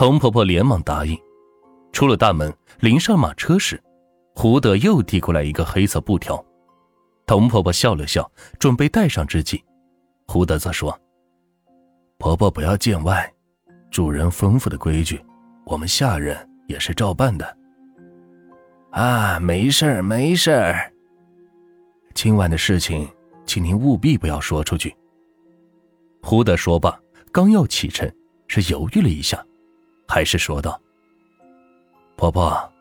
童婆婆连忙答应。出了大门，临上马车时，胡德又递过来一个黑色布条。童婆婆笑了笑，准备戴上之际，胡德则说：“婆婆不要见外，主人吩咐的规矩，我们下人也是照办的。”啊，没事儿，没事儿。今晚的事情，请您务必不要说出去。胡德说罢，刚要启程，是犹豫了一下，还是说道：“婆婆，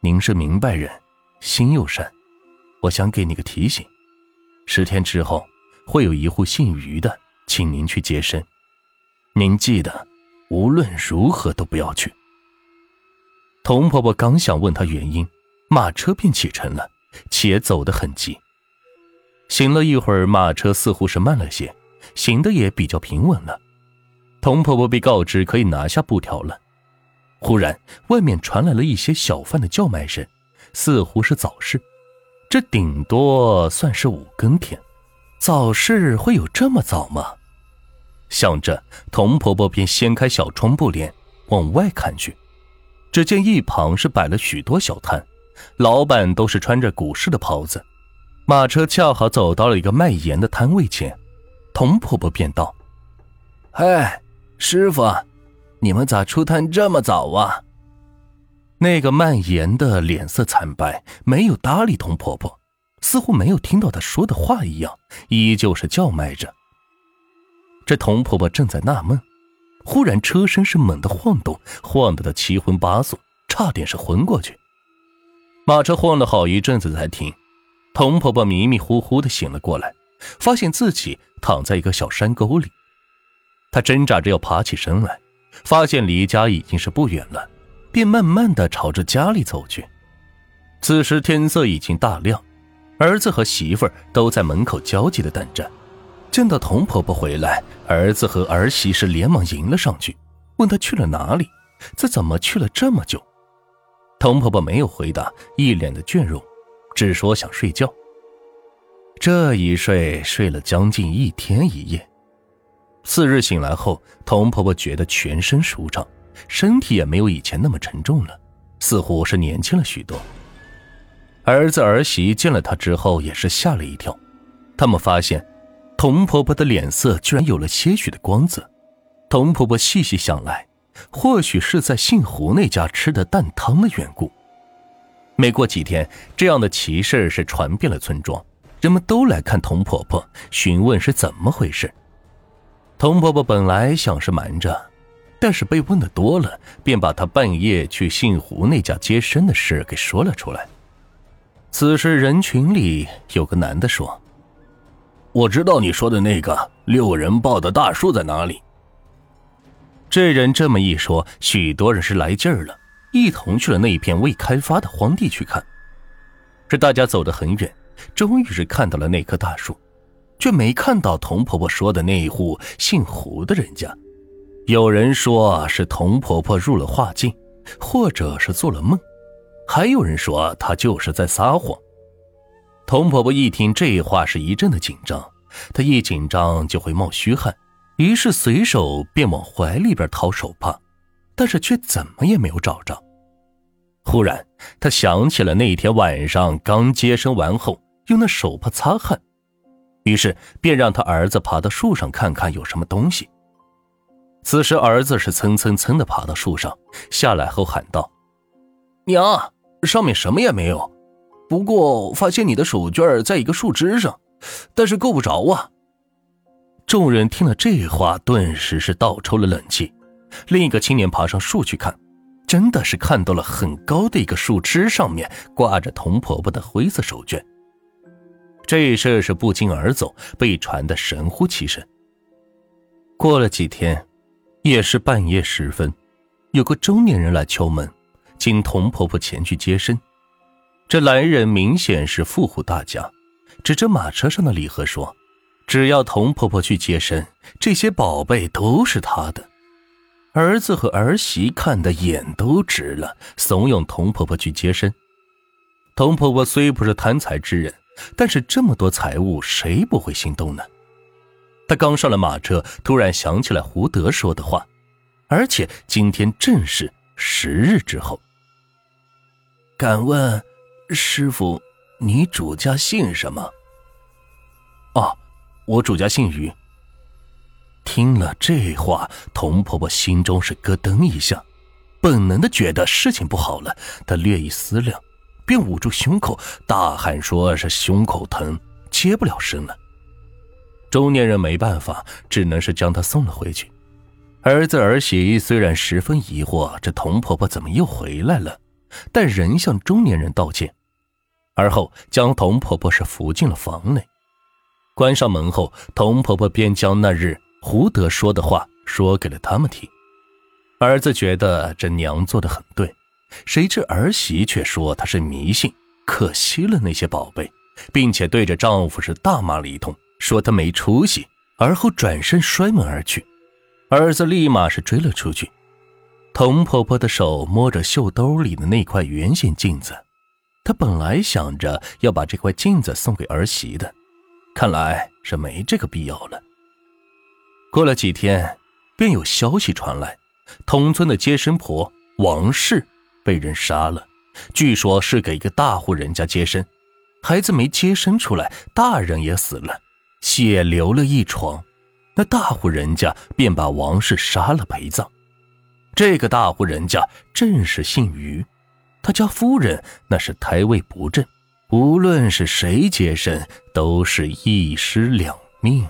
您是明白人，心又善，我想给你个提醒。十天之后，会有一户姓于的，请您去接生。您记得，无论如何都不要去。”童婆婆刚想问他原因。马车便启程了，且走得很急。行了一会儿，马车似乎是慢了些，行的也比较平稳了。童婆婆被告知可以拿下布条了。忽然，外面传来了一些小贩的叫卖声，似乎是早市。这顶多算是五更天，早市会有这么早吗？想着，童婆婆便掀开小窗布帘，往外看去，只见一旁是摆了许多小摊。老板都是穿着古式的袍子，马车恰好走到了一个卖盐的摊位前，童婆婆便道：“嗨，师傅，你们咋出摊这么早啊？”那个卖盐的脸色惨白，没有搭理童婆婆，似乎没有听到她说的话一样，依旧是叫卖着。这童婆婆正在纳闷，忽然车身是猛地晃动，晃得她七荤八素，差点是昏过去。马车晃了好一阵子才停，童婆婆迷迷糊糊的醒了过来，发现自己躺在一个小山沟里。她挣扎着要爬起身来，发现离家已经是不远了，便慢慢的朝着家里走去。此时天色已经大亮，儿子和媳妇儿都在门口焦急的等着。见到童婆婆回来，儿子和儿媳是连忙迎了上去，问她去了哪里，这怎么去了这么久？童婆婆没有回答，一脸的倦容，只说想睡觉。这一睡睡了将近一天一夜。次日醒来后，童婆婆觉得全身舒畅，身体也没有以前那么沉重了，似乎是年轻了许多。儿子儿媳见了她之后也是吓了一跳，他们发现童婆婆的脸色居然有了些许的光泽。童婆婆细细想来。或许是在姓胡那家吃的蛋汤的缘故。没过几天，这样的奇事是传遍了村庄，人们都来看童婆婆，询问是怎么回事。童婆婆本来想是瞒着，但是被问的多了，便把她半夜去姓胡那家接生的事给说了出来。此时人群里有个男的说：“我知道你说的那个六人抱的大树在哪里。”这人这么一说，许多人是来劲儿了，一同去了那一片未开发的荒地去看。这大家走得很远，终于是看到了那棵大树，却没看到童婆婆说的那一户姓胡的人家。有人说是童婆婆入了化境，或者是做了梦，还有人说她就是在撒谎。童婆婆一听这话，是一阵的紧张，她一紧张就会冒虚汗。于是随手便往怀里边掏手帕，但是却怎么也没有找着。忽然，他想起了那天晚上刚接生完后用那手帕擦汗，于是便让他儿子爬到树上看看有什么东西。此时，儿子是蹭蹭蹭的爬到树上，下来后喊道：“娘，上面什么也没有，不过发现你的手绢在一个树枝上，但是够不着啊。”众人听了这话，顿时是倒抽了冷气。另一个青年爬上树去看，真的是看到了很高的一个树枝，上面挂着童婆婆的灰色手绢。这事是不胫而走，被传得神乎其神。过了几天，也是半夜时分，有个中年人来敲门，请童婆婆前去接生。这来人明显是富户大家，指着马车上的礼盒说。只要童婆婆去接生，这些宝贝都是她的。儿子和儿媳看的眼都直了，怂恿童婆婆去接生。童婆婆虽不是贪财之人，但是这么多财物，谁不会心动呢？他刚上了马车，突然想起来胡德说的话：“而且今天正是十日之后。敢问师傅，你主家姓什么？哦，我主家姓于。听了这话，童婆婆心中是咯噔一下，本能的觉得事情不好了。她略一思量，便捂住胸口，大喊说：“是胸口疼，接不了声了。”中年人没办法，只能是将她送了回去。儿子儿媳虽然十分疑惑，这童婆婆怎么又回来了，但仍向中年人道歉，而后将童婆婆是扶进了房内。关上门后，童婆婆便将那日胡德说的话说给了他们听。儿子觉得这娘做的很对，谁知儿媳却说她是迷信，可惜了那些宝贝，并且对着丈夫是大骂了一通，说他没出息，而后转身摔门而去。儿子立马是追了出去，童婆婆的手摸着袖兜里的那块圆形镜子，她本来想着要把这块镜子送给儿媳的，看来是没这个必要了。过了几天，便有消息传来，同村的接生婆王氏被人杀了，据说是给一个大户人家接生，孩子没接生出来，大人也死了，血流了一床。那大户人家便把王氏杀了陪葬。这个大户人家正是姓于，他家夫人那是胎位不正，无论是谁接生，都是一尸两命。